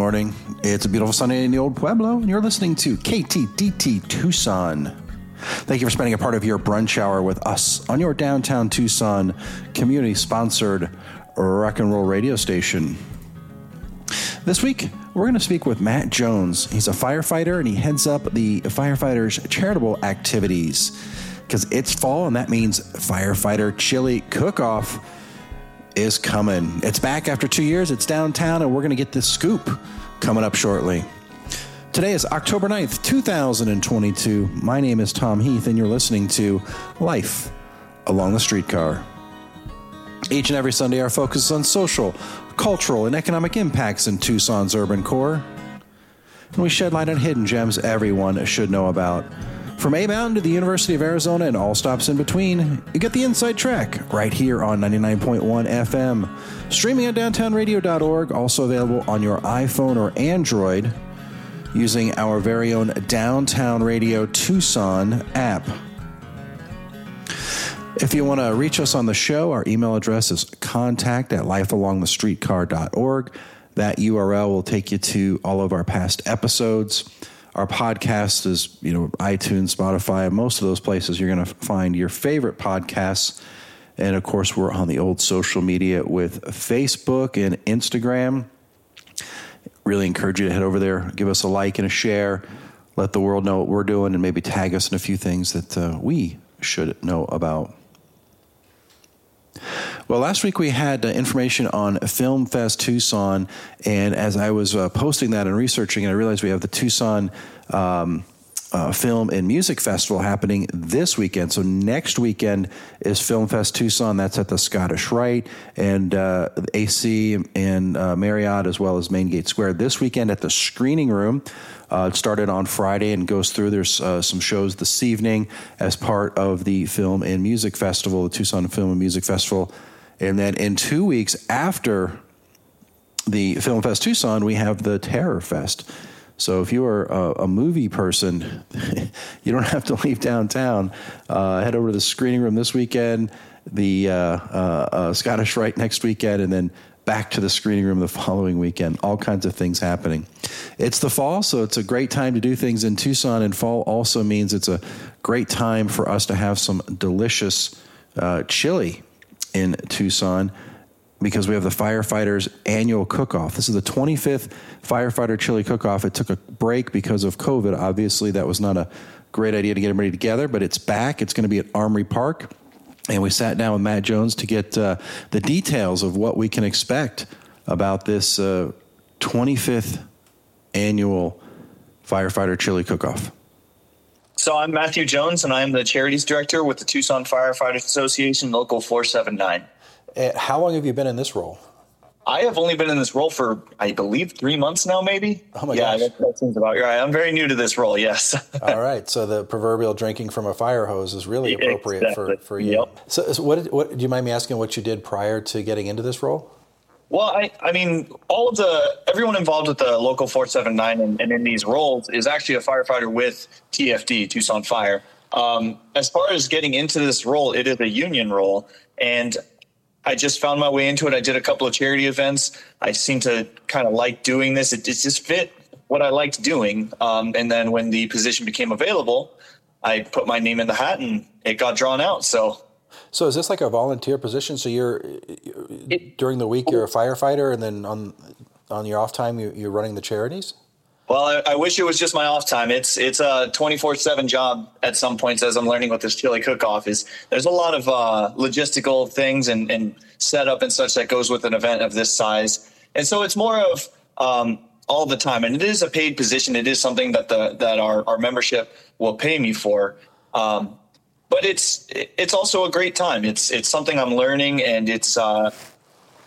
Morning. It's a beautiful Sunday in the old Pueblo, and you're listening to KTDT Tucson. Thank you for spending a part of your brunch hour with us on your downtown Tucson community sponsored rock and roll radio station. This week, we're going to speak with Matt Jones. He's a firefighter and he heads up the firefighters' charitable activities because it's fall and that means firefighter chili cook off is coming. It's back after two years, it's downtown, and we're going to get this scoop coming up shortly. Today is October 9th, 2022. My name is Tom Heath, and you're listening to Life Along the Streetcar. Each and every Sunday, our focus is on social, cultural, and economic impacts in Tucson's urban core. And we shed light on hidden gems everyone should know about. From A Mountain to the University of Arizona and all stops in between, you get the inside track right here on 99.1 FM. Streaming at downtownradio.org, also available on your iPhone or Android using our very own Downtown Radio Tucson app. If you want to reach us on the show, our email address is contact at lifealongthestreetcar.org. That URL will take you to all of our past episodes. Our podcast is, you know, iTunes, Spotify, most of those places you're going to find your favorite podcasts. And of course, we're on the old social media with Facebook and Instagram. Really encourage you to head over there, give us a like and a share, let the world know what we're doing, and maybe tag us in a few things that uh, we should know about. Well, last week we had uh, information on Film Fest Tucson, and as I was uh, posting that and researching, and I realized we have the Tucson. Um, uh, Film and Music Festival happening this weekend. So next weekend is Film Fest Tucson. That's at the Scottish Rite and uh, AC and uh, Marriott as well as Main Gate Square. This weekend at the Screening Room. Uh, it started on Friday and goes through. There's uh, some shows this evening as part of the Film and Music Festival, the Tucson Film and Music Festival. And then in two weeks after the Film Fest Tucson, we have the Terror Fest. So if you are a, a movie person, you don't have to leave downtown. Uh, head over to the screening room this weekend, the uh, uh, uh Scottish Rite next weekend, and then back to the screening room the following weekend. All kinds of things happening. It's the fall, so it's a great time to do things in Tucson, and fall also means it's a great time for us to have some delicious uh, chili in Tucson because we have the firefighters annual cook-off. This is the 25th firefighter chili cook-off. It took a break because of COVID. Obviously, that was not a great idea to get everybody together, but it's back. It's going to be at Armory Park. And we sat down with Matt Jones to get uh, the details of what we can expect about this uh, 25th annual firefighter chili cook-off. So I'm Matthew Jones, and I'm the charities director with the Tucson Firefighters Association, Local 479. Uh, how long have you been in this role? I have only been in this role for, I believe, three months now, maybe. Oh my yeah, gosh. That, that seems about right. I'm very new to this role, yes. All right. So the proverbial drinking from a fire hose is really appropriate exactly. for, for you. Yep. So, so what, what, do you mind me asking what you did prior to getting into this role? Well, I, I mean, all of the everyone involved with the local 479 and, and in these roles is actually a firefighter with TFD, Tucson Fire. Um, as far as getting into this role, it is a union role, and I just found my way into it. I did a couple of charity events. I seem to kind of like doing this. It, it just fit what I liked doing. Um, and then when the position became available, I put my name in the hat, and it got drawn out. So so is this like a volunteer position? So you're it, during the week you're a firefighter, and then on on your off time you, are running the charities. Well, I, I, wish it was just my off time. It's it's a twenty four seven job at some points as I'm learning what this chili cook off is. There's a lot of uh, logistical things and, and setup and such that goes with an event of this size, and so it's more of um, all the time. And it is a paid position. It is something that the that our, our membership will pay me for. Um, but it's it's also a great time. It's it's something I'm learning, and it's uh,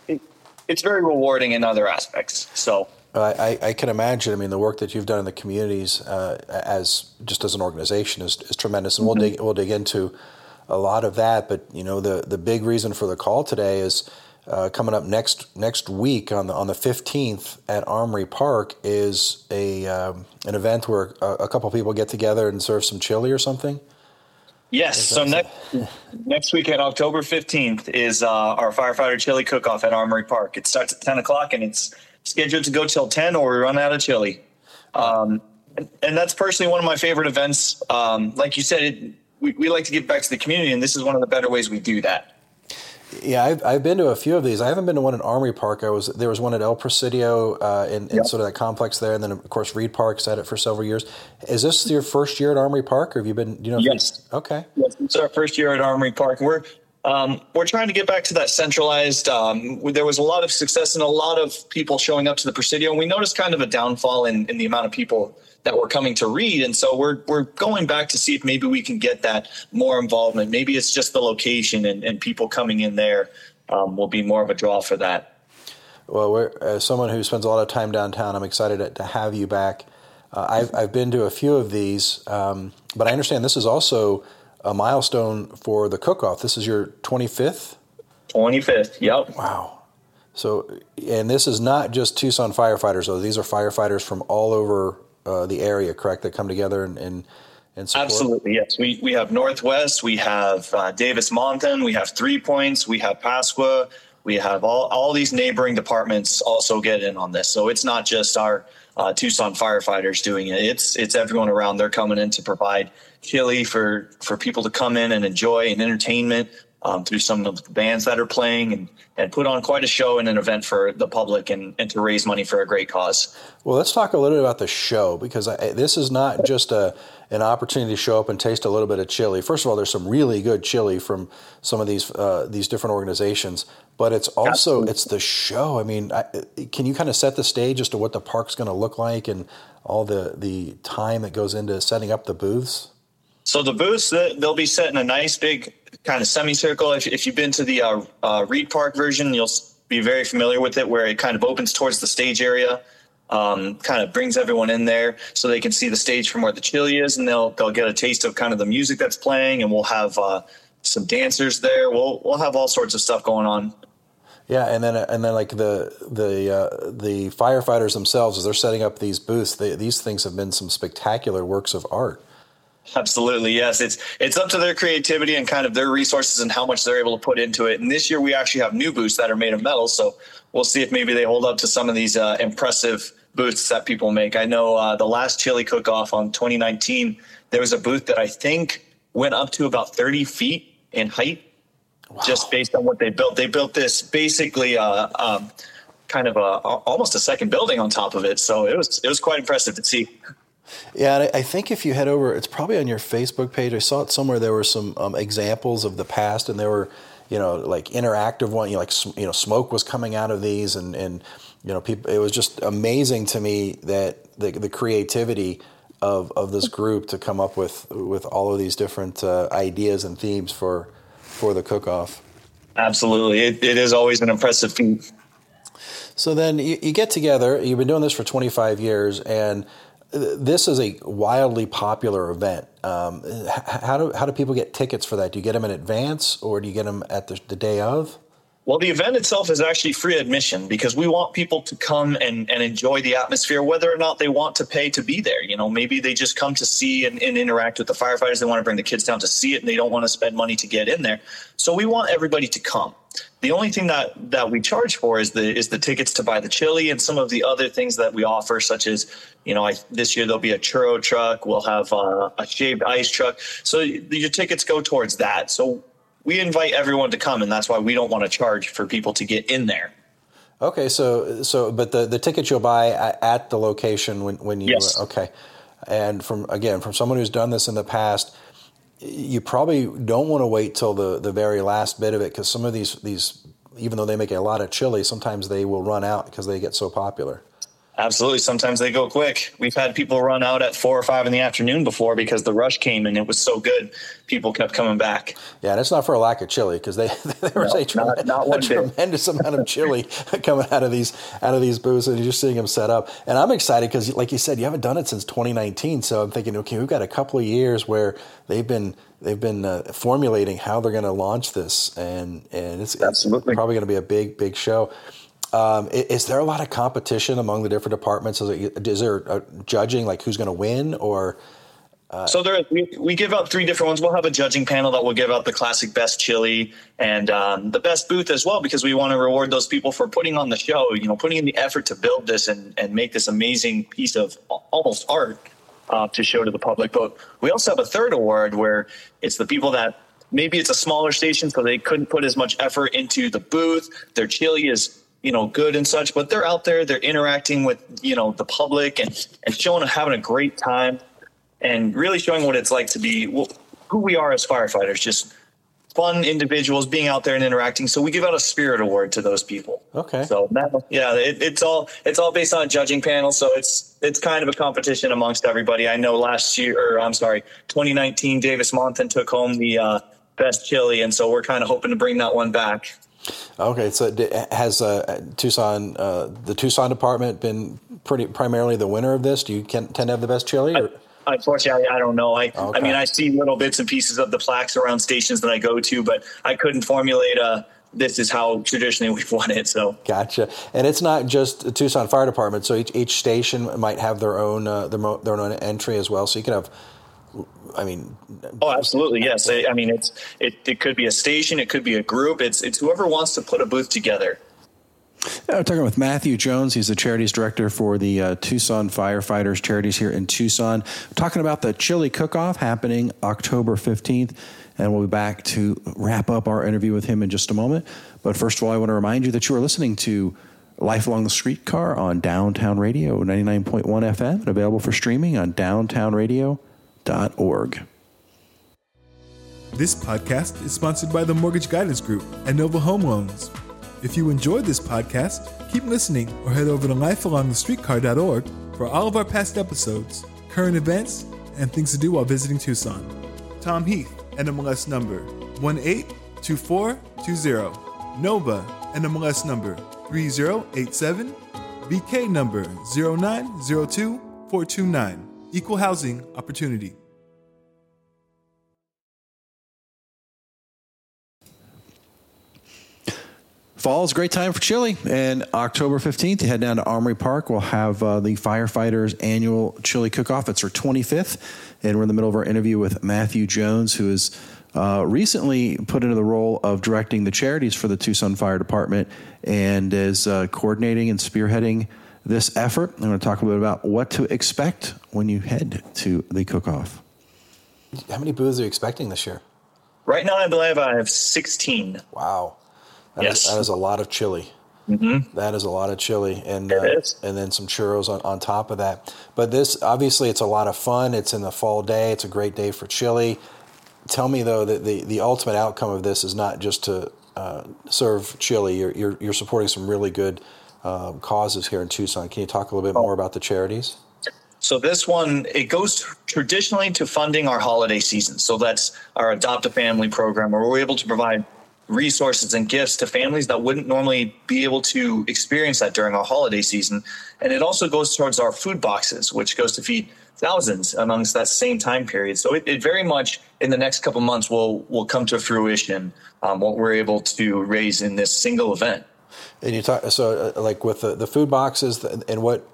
it, it's very rewarding in other aspects. So. I, I, can imagine. I mean, the work that you've done in the communities uh, as just as an organization is, is tremendous, and mm-hmm. we'll dig we'll dig into a lot of that. But you know, the the big reason for the call today is uh, coming up next next week on the on the fifteenth at Armory Park is a um, an event where a, a couple people get together and serve some chili or something. Yes. So next next weekend, October fifteenth, is uh, our firefighter chili cook off at Armory Park. It starts at ten o'clock and it's scheduled to go till 10 or we run out of chili. Um, and, and, that's personally one of my favorite events. Um, like you said, it, we, we like to give back to the community, and this is one of the better ways we do that. Yeah, I've, I've been to a few of these. I haven't been to one in Armory Park. I was there was one at El Presidio uh, in, in yep. sort of that complex there, and then of course Reid Park's had it for several years. Is this your first year at Armory Park, or have you been? You know, yes. Okay. Yes, it's our first year at Armory Park. We're um, we're trying to get back to that centralized. Um, there was a lot of success and a lot of people showing up to the Presidio, and we noticed kind of a downfall in, in the amount of people that we're coming to Reid. And so we're we're going back to see if maybe we can get that more involvement. Maybe it's just the location and, and people coming in there um, will be more of a draw for that. Well, as someone who spends a lot of time downtown, I'm excited to, to have you back. Uh, I've, I've been to a few of these, um, but I understand this is also a milestone for the cook-off. This is your 25th? 25th, yep. Wow. So, and this is not just Tucson firefighters, though. These are firefighters from all over uh, the area, correct? That come together and, and, and support? Absolutely, yes. We, we have Northwest, we have uh, Davis-Monthan, we have Three Points, we have Pascua, we have all, all these neighboring departments also get in on this. So it's not just our uh, Tucson firefighters doing it. It's it's everyone around. They're coming in to provide chili for for people to come in and enjoy and entertainment um, through some of the bands that are playing and, and put on quite a show and an event for the public and, and to raise money for a great cause. Well, let's talk a little bit about the show because I, this is not just a an opportunity to show up and taste a little bit of chili. First of all, there's some really good chili from some of these uh, these different organizations, but it's also it's the show. I mean, I, can you kind of set the stage as to what the park's going to look like and all the the time that goes into setting up the booths? So the booths they'll be set in a nice big kind of semicircle. If, if you've been to the uh, uh, Reid Park version, you'll be very familiar with it, where it kind of opens towards the stage area. Um, kind of brings everyone in there so they can see the stage from where the chili is, and they'll they'll get a taste of kind of the music that's playing, and we'll have uh, some dancers there. We'll we'll have all sorts of stuff going on. Yeah, and then and then like the the uh, the firefighters themselves, as they're setting up these booths, they, these things have been some spectacular works of art. Absolutely, yes. It's it's up to their creativity and kind of their resources and how much they're able to put into it. And this year we actually have new boots that are made of metal, so we'll see if maybe they hold up to some of these uh, impressive booths that people make. I know uh, the last chili cook off on 2019, there was a booth that I think went up to about 30 feet in height, wow. just based on what they built. They built this basically uh, um, kind of a almost a second building on top of it, so it was it was quite impressive to see. Yeah, I think if you head over, it's probably on your Facebook page. I saw it somewhere. There were some um, examples of the past, and there were, you know, like interactive one. You know, like you know, smoke was coming out of these, and and you know, people. It was just amazing to me that the the creativity of of this group to come up with with all of these different uh, ideas and themes for for the cook off. Absolutely, it, it is always an impressive feat. So then you, you get together. You've been doing this for 25 years, and this is a wildly popular event. Um, how do how do people get tickets for that? Do you get them in advance, or do you get them at the, the day of? Well, the event itself is actually free admission because we want people to come and, and enjoy the atmosphere, whether or not they want to pay to be there. You know, maybe they just come to see and, and, interact with the firefighters. They want to bring the kids down to see it and they don't want to spend money to get in there. So we want everybody to come. The only thing that, that we charge for is the is the tickets to buy the chili and some of the other things that we offer, such as, you know, I, this year there'll be a churro truck, we'll have uh, a shaved ice truck. So your tickets go towards that. So we invite everyone to come, and that's why we don't want to charge for people to get in there. Okay, so so but the the tickets you'll buy at the location when when you yes. okay, and from again from someone who's done this in the past, you probably don't want to wait till the the very last bit of it because some of these these even though they make a lot of chili, sometimes they will run out because they get so popular. Absolutely. Sometimes they go quick. We've had people run out at four or five in the afternoon before because the rush came and it was so good. People kept coming back. Yeah, and it's not for a lack of chili because they there was no, a, not, not a tremendous amount of chili coming out of these out of these booths, and you're seeing them set up. And I'm excited because, like you said, you haven't done it since 2019. So I'm thinking, okay, we've got a couple of years where they've been they've been uh, formulating how they're going to launch this, and and it's, it's probably going to be a big big show. Um, is there a lot of competition among the different departments? Is, it, is there a judging like who's going to win, or Uh, so there, we, we give out three different ones. We'll have a judging panel that will give out the classic best chili and um, the best booth as well, because we want to reward those people for putting on the show. You know, putting in the effort to build this and and make this amazing piece of almost art uh, to show to the public. But we also have a third award where it's the people that maybe it's a smaller station, so they couldn't put as much effort into the booth. Their chili is you know good and such, but they're out there, they're interacting with you know the public and and showing having a great time and really showing what it's like to be who we are as firefighters, just fun individuals being out there and interacting. So we give out a spirit award to those people. Okay. So that, yeah, it, it's all it's all based on a judging panel. So it's it's kind of a competition amongst everybody. I know last year, or I'm sorry, 2019, Davis Monthan took home the uh, best chili, and so we're kind of hoping to bring that one back. Okay, so has uh, Tucson, uh, the Tucson department, been pretty primarily the winner of this? Do you tend to have the best chili? Or? Unfortunately, I don't know. I, okay. I mean, I see little bits and pieces of the plaques around stations that I go to, but I couldn't formulate a. This is how traditionally we've won it. So gotcha. And it's not just the Tucson Fire Department. So each, each station might have their own uh, their, their own entry as well. So you can have I mean, oh, absolutely, yes. I mean, it's it, it could be a station, it could be a group. It's it's whoever wants to put a booth together. Yeah, I'm talking with Matthew Jones. He's the charities director for the uh, Tucson Firefighters Charities here in Tucson. We're talking about the chili cook-off happening October 15th, and we'll be back to wrap up our interview with him in just a moment. But first of all, I want to remind you that you are listening to Life Along the Streetcar on Downtown Radio 99.1 FM and available for streaming on downtownradio.org. This podcast is sponsored by the Mortgage Guidance Group and Nova Home Loans. If you enjoyed this podcast, keep listening or head over to lifealongthestreetcar.org for all of our past episodes, current events, and things to do while visiting Tucson. Tom Heath, NMLS number 182420. Nova, NMLS number 3087. BK number 0902429. Equal housing opportunity. fall is a great time for chili. And October 15th, you head down to Armory Park. We'll have uh, the firefighters annual chili cook off. It's our 25th. And we're in the middle of our interview with Matthew Jones, who is uh, recently put into the role of directing the charities for the Tucson Fire Department and is uh, coordinating and spearheading this effort. I'm going to talk a little bit about what to expect when you head to the cook off. How many booths are you expecting this year? Right now, I believe I have 16. Wow. That yes. Is, that is a lot of chili. Mm-hmm. That is a lot of chili, and uh, and then some churros on, on top of that. But this obviously it's a lot of fun. It's in the fall day. It's a great day for chili. Tell me though that the, the ultimate outcome of this is not just to uh, serve chili. You're, you're, you're supporting some really good uh, causes here in Tucson. Can you talk a little bit oh. more about the charities? So this one it goes traditionally to funding our holiday season. So that's our adopt a family program, where we're able to provide resources and gifts to families that wouldn't normally be able to experience that during our holiday season. And it also goes towards our food boxes, which goes to feed thousands amongst that same time period. So it, it very much in the next couple months will will come to fruition um, what we're able to raise in this single event. And you talk so uh, like with the, the food boxes and what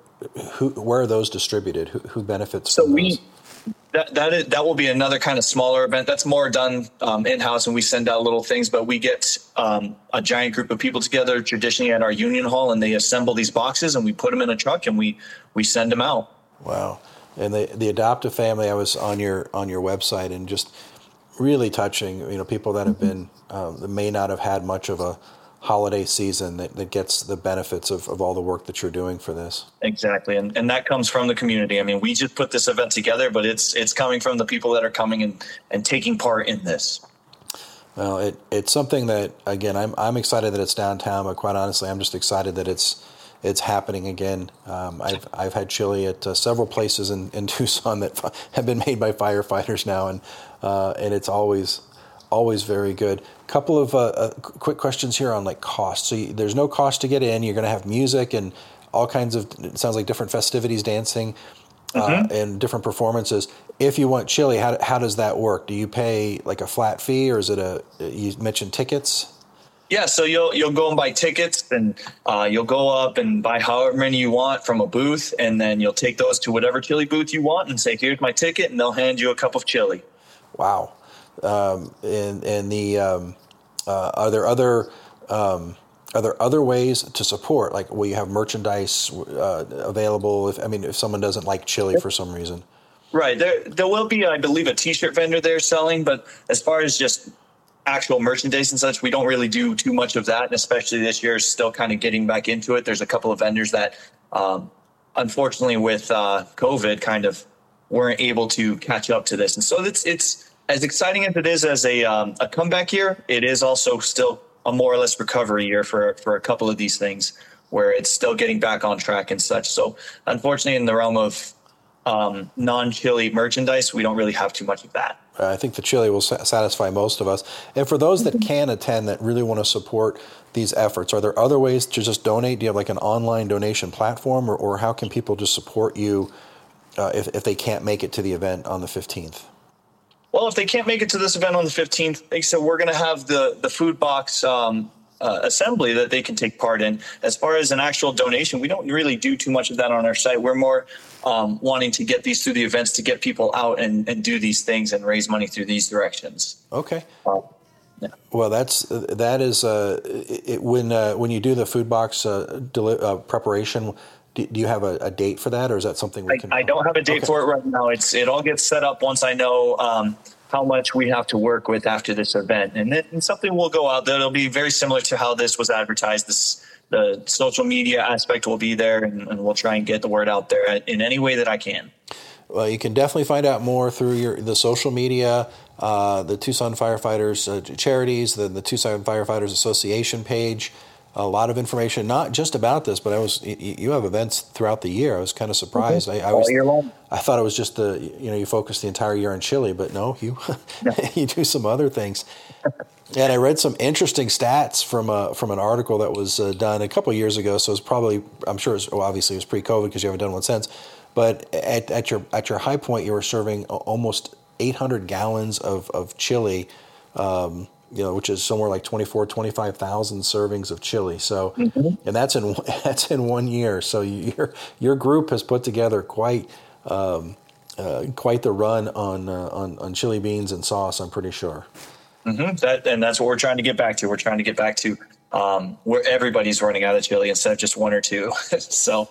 who where are those distributed? Who, who benefits? So we. That that is, that will be another kind of smaller event. That's more done um, in house, and we send out little things. But we get um, a giant group of people together, traditionally at our union hall, and they assemble these boxes, and we put them in a truck, and we we send them out. Wow! And the the adoptive family, I was on your on your website, and just really touching. You know, people that have mm-hmm. been uh, that may not have had much of a holiday season that, that gets the benefits of, of all the work that you're doing for this. Exactly. And, and that comes from the community. I mean, we just put this event together, but it's, it's coming from the people that are coming and, and taking part in this. Well, it, it's something that, again, I'm, I'm excited that it's downtown, but quite honestly, I'm just excited that it's, it's happening again. Um, I've, I've had chili at uh, several places in, in Tucson that have been made by firefighters now, and, uh, and it's always, always very good. Couple of uh, uh, quick questions here on like cost. So you, there's no cost to get in. You're going to have music and all kinds of. It sounds like different festivities, dancing, uh, mm-hmm. and different performances. If you want chili, how how does that work? Do you pay like a flat fee, or is it a? You mentioned tickets. Yeah, so you'll you'll go and buy tickets, and uh, you'll go up and buy however many you want from a booth, and then you'll take those to whatever chili booth you want, and say, "Here's my ticket," and they'll hand you a cup of chili. Wow, um, and and the um, uh, are there other um, are there other ways to support? Like, will you have merchandise uh, available? If I mean, if someone doesn't like chili for some reason, right? There there will be, I believe, a T-shirt vendor there selling, but as far as just actual merchandise and such, we don't really do too much of that. And especially this year, is still kind of getting back into it. There's a couple of vendors that, um, unfortunately, with uh, COVID, kind of weren't able to catch up to this. And so it's it's as exciting as it is as a um, a comeback year. It is also still a more or less recovery year for for a couple of these things where it's still getting back on track and such. So unfortunately, in the realm of um, non-chili merchandise, we don't really have too much of that. I think the chili will satisfy most of us. And for those that can attend that really want to support these efforts, are there other ways to just donate? Do you have like an online donation platform, or, or how can people just support you uh, if, if they can't make it to the event on the 15th? Well, if they can't make it to this event on the 15th, like I said, we're going to have the, the food box um, uh, assembly that they can take part in. As far as an actual donation, we don't really do too much of that on our site. We're more um, wanting to get these through the events to get people out and, and do these things and raise money through these directions. Okay. Uh, yeah. Well, that's that is uh, it, when uh, when you do the food box uh, deli- uh, preparation. Do, do, you have a, a, date for that, or is that something we can? I, I don't have a date okay. for it right now. It's it all gets set up once I know um, how much we have to work with after this event, and, it, and something will go out that'll be very similar to how this was advertised. This the social media aspect will be there, and, and we'll try and get the word out there in any way that I can. Well, you can definitely find out more through your the social media, uh, the Tucson Firefighters uh, charities, the, the Tucson Firefighters Association page. A lot of information, not just about this, but I was you have events throughout the year. I was kind of surprised. Mm-hmm. I, I, was I thought it was just the you know you focus the entire year on chili, but no, you you do some other things. And I read some interesting stats from a, from an article that was uh, done a couple years ago. So it's probably I'm sure it's well, obviously it was pre-COVID because you haven't done one since. But at, at your at your high point, you were serving almost 800 gallons of of chili. Um, you know, which is somewhere like 24, 25,000 servings of chili. So, mm-hmm. and that's in that's in one year. So your your group has put together quite um, uh, quite the run on, uh, on on chili beans and sauce. I'm pretty sure. Mm-hmm. That and that's what we're trying to get back to. We're trying to get back to um, where everybody's running out of chili instead of just one or two. so.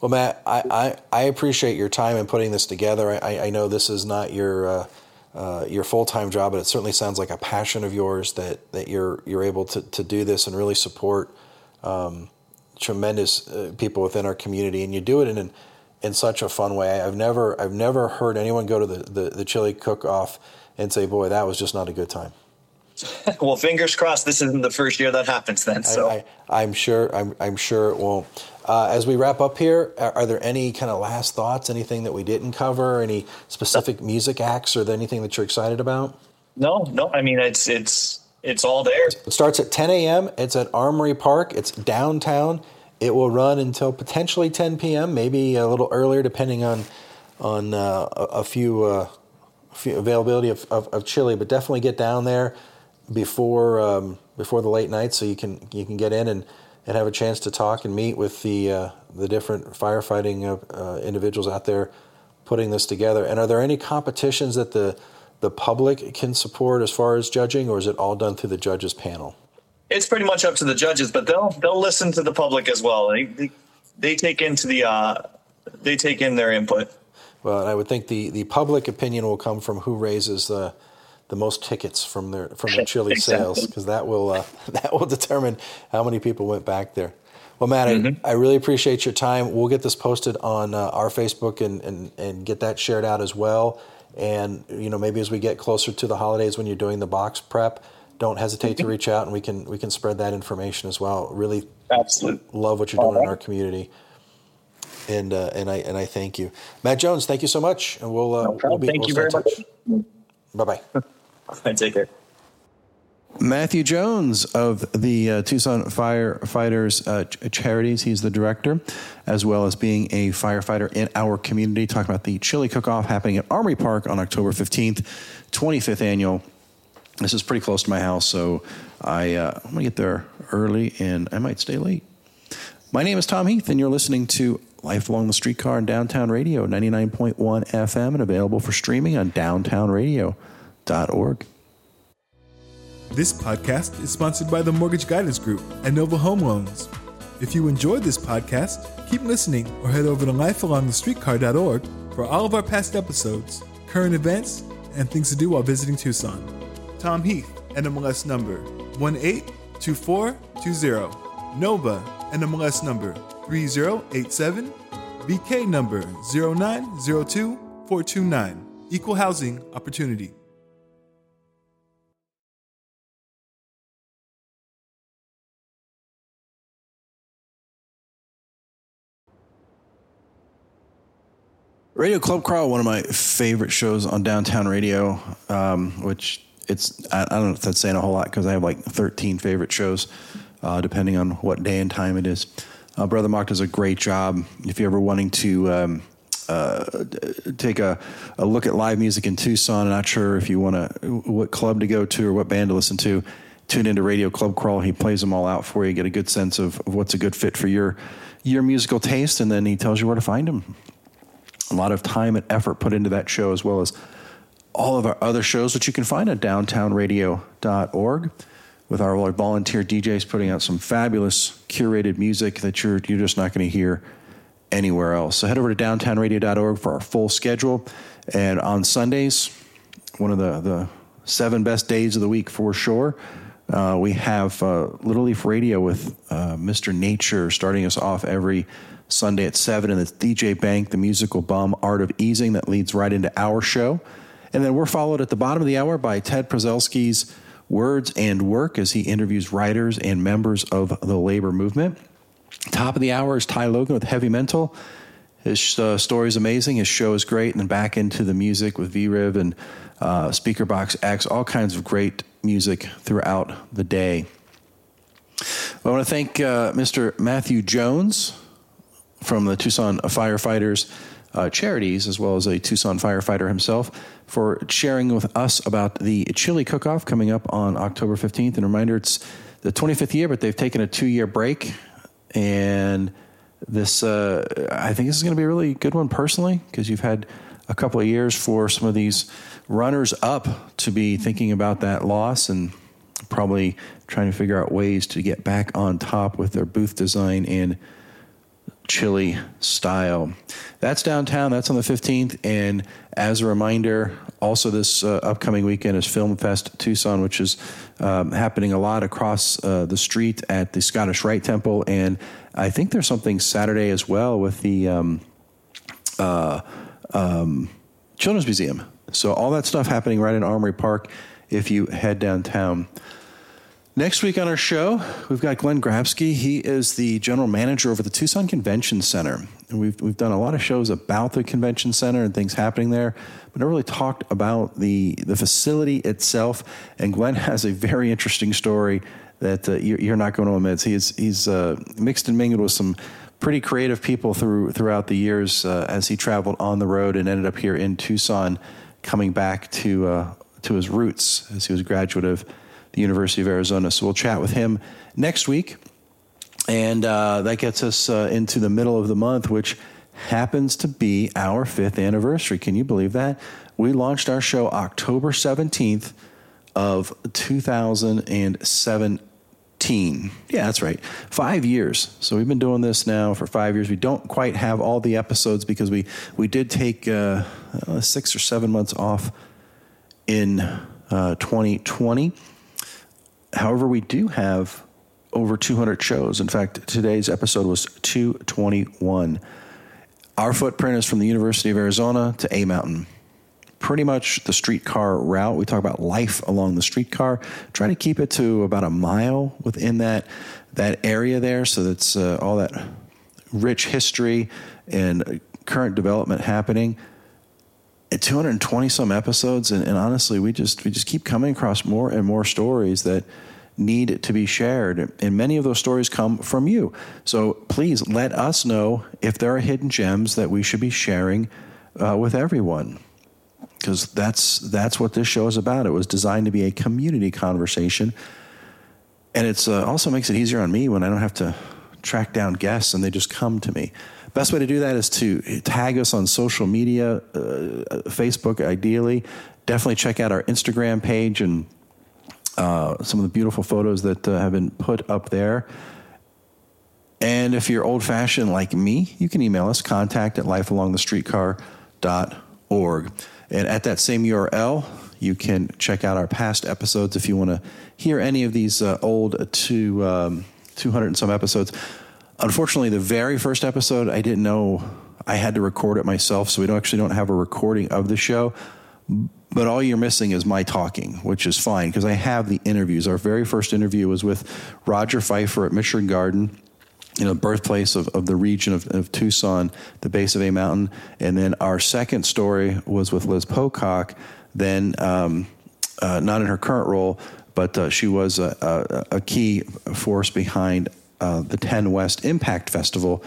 Well, Matt, I, I, I, appreciate your time in putting this together. I, I know this is not your uh, uh, your full time job, but it certainly sounds like a passion of yours that, that you're you're able to, to do this and really support um, tremendous uh, people within our community, and you do it in an, in such a fun way. I've never I've never heard anyone go to the, the, the chili cook off and say, boy, that was just not a good time. well, fingers crossed. This isn't the first year that happens. Then, so I, am sure. I'm, I'm, sure it won't. Uh, as we wrap up here, are, are, there any kind of last thoughts? Anything that we didn't cover? Any specific music acts or anything that you're excited about? No, no. I mean, it's it's it's all there. It starts at 10 a.m. It's at Armory Park. It's downtown. It will run until potentially 10 p.m. Maybe a little earlier, depending on on uh, a, a, few. Uh, availability of, of, of, chili, but definitely get down there before um, before the late night so you can you can get in and, and have a chance to talk and meet with the uh, the different firefighting uh, individuals out there putting this together. And are there any competitions that the the public can support as far as judging, or is it all done through the judges panel? It's pretty much up to the judges, but they'll they'll listen to the public as well. They they, they take into the uh, they take in their input. Well, I would think the, the public opinion will come from who raises the the most tickets from their from their chili exactly. sales because that will uh, that will determine how many people went back there. Well, Matt, mm-hmm. I, I, really appreciate your time. We'll get this posted on uh, our Facebook and, and and get that shared out as well. And you know, maybe as we get closer to the holidays, when you're doing the box prep, don't hesitate mm-hmm. to reach out and we can we can spread that information as well. Really, absolutely love what you're doing right. in our community and uh, and I and I thank you, Matt Jones. Thank you so much, and we'll uh, no we'll be, thank we'll you very much. Bye bye. Take care. Matthew Jones of the uh, Tucson Firefighters uh, Charities. He's the director, as well as being a firefighter in our community. Talking about the chili cook off happening at Armory Park on October 15th, 25th annual. This is pretty close to my house, so I, uh, I'm going to get there early and I might stay late. My name is Tom Heath, and you're listening to Life Along the Streetcar in Downtown Radio, 99.1 FM, and available for streaming on downtownradio.org. This podcast is sponsored by the Mortgage Guidance Group and Nova Home Loans. If you enjoyed this podcast, keep listening or head over to lifealongthestreetcar.org for all of our past episodes, current events, and things to do while visiting Tucson. Tom Heath, NMLS number 182420. Nova, NMLS number 3087. BK number 0902429. Equal Housing Opportunity. Radio Club Crawl, one of my favorite shows on downtown radio, um, which it's, I, I, don't know if that's saying a whole lot because I have like 13 favorite shows, uh, depending on what day and time it is. Uh, Brother Mark does a great job. If you're ever wanting to um, uh, take a, a, look at live music in Tucson, not sure if you want to, what club to go to or what band to listen to, tune into Radio Club Crawl. He plays them all out for you, get a good sense of, of what's a good fit for your, your musical taste, and then he tells you where to find them a lot of time and effort put into that show, as well as all of our other shows, which you can find at downtownradio.org with our volunteer DJs putting out some fabulous curated music that you're, you're just not going to hear anywhere else. So head over to downtownradio.org for our full schedule. And on Sundays, one of the, the seven best days of the week for sure, uh, we have uh, Little Leaf Radio with uh, Mr. Nature starting us off every Sunday at 7, and it's DJ Bank, the musical bum, Art of Easing, that leads right into our show. And then we're followed at the bottom of the hour by Ted Przelski's Words and Work as he interviews writers and members of the labor movement. Top of the hour is Ty Logan with Heavy Mental. His uh, story is amazing. His show is great. And then back into the music with V-Riv and uh, Speakerbox X, all kinds of great music throughout the day. I want to thank uh, Mr. Matthew Jones from the Tucson Firefighters uh, Charities, as well as a Tucson firefighter himself, for sharing with us about the chili cook off coming up on October 15th. And reminder, it's the 25th year, but they've taken a two year break. And this, uh, I think this is going to be a really good one personally, because you've had a couple of years for some of these runners up to be thinking about that loss and probably trying to figure out ways to get back on top with their booth design and chili style. That's downtown. That's on the 15th. And as a reminder, also this uh, upcoming weekend is Film Fest Tucson, which is um, happening a lot across uh, the street at the Scottish Rite Temple. And I think there's something Saturday as well with the um, uh, um, Children's Museum. So all that stuff happening right in Armory Park if you head downtown. Next week on our show, we've got Glenn Grabski. He is the general manager over the Tucson Convention Center. And we've, we've done a lot of shows about the convention center and things happening there, but never really talked about the, the facility itself. And Glenn has a very interesting story that uh, you're, not going to omit. He's, he's uh, mixed and mingled with some pretty creative people through, throughout the years uh, as he traveled on the road and ended up here in Tucson, coming back to, uh, to his roots as he was a graduate of the University of Arizona. So we'll chat with him next week. And uh, that gets us uh, into the middle of the month, which happens to be our fifth anniversary. Can you believe that? We launched our show October 17th of 2017. Yeah, that's right. Five years. So we've been doing this now for five years. We don't quite have all the episodes because we, we did take uh, uh six or seven months off in 2020. However, we do have over 200 shows. In fact, today's episode was 221. Our footprint is from the University of Arizona to A Mountain. Pretty much the streetcar route. We talk about life along the streetcar. Try to keep it to about a mile within that that area there, so that's uh, all that rich history and current development happening. At 220 some episodes, and, and honestly, we just we just keep coming across more and more stories that need to be shared. And many of those stories come from you. So please let us know if there are hidden gems that we should be sharing uh, with everyone. because that's that's what this show is about. It was designed to be a community conversation, and it's uh, also makes it easier on me when I don't have to track down guests and they just come to me. Best way to do that is to tag us on social media, uh, Facebook ideally. Definitely check out our Instagram page and uh, some of the beautiful photos that uh, have been put up there. And if you're old fashioned like me, you can email us contact at lifealongthestreetcar.org. And at that same URL, you can check out our past episodes if you want to hear any of these uh, old two, um, 200 and some episodes. Unfortunately, the very first episode, I didn't know I had to record it myself, so we don't actually don't have a recording of the show. But all you're missing is my talking, which is fine because I have the interviews. Our very first interview was with Roger Pfeiffer at Mission Garden you know, birthplace of, of the region of, of, Tucson, the base of A Mountain. And then our second story was with Liz Pocock, then um, uh, not in her current role, but uh, she was a, a, a, key force behind uh, the 10 West Impact Festival,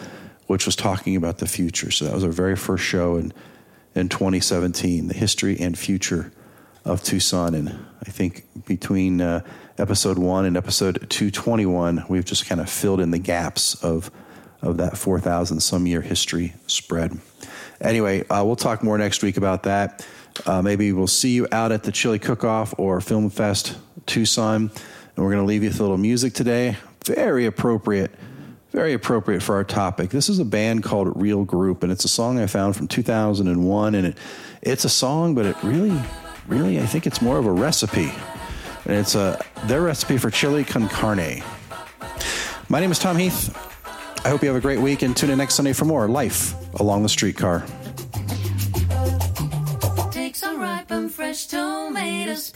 which was talking about the future. So that was our very first show in, in 2017, the history and future of Tucson. And I think between uh, episode one and episode 221, we've just kind of filled in the gaps of, of that 4,000 some year history spread. Anyway, uh, we'll talk more next week about that. Uh, maybe we'll see you out at the Chili Cook Off or Film Fest Tucson. And we're going to leave you with a little music today. Very appropriate, very appropriate for our topic. This is a band called Real Group, and it's a song I found from 2001. And it, it's a song, but it really, really, I think it's more of a recipe and it's uh, their recipe for chili con carne. My name is Tom Heath. I hope you have a great week and tune in next Sunday for more Life Along the Streetcar. Take some ripe and fresh tomatoes,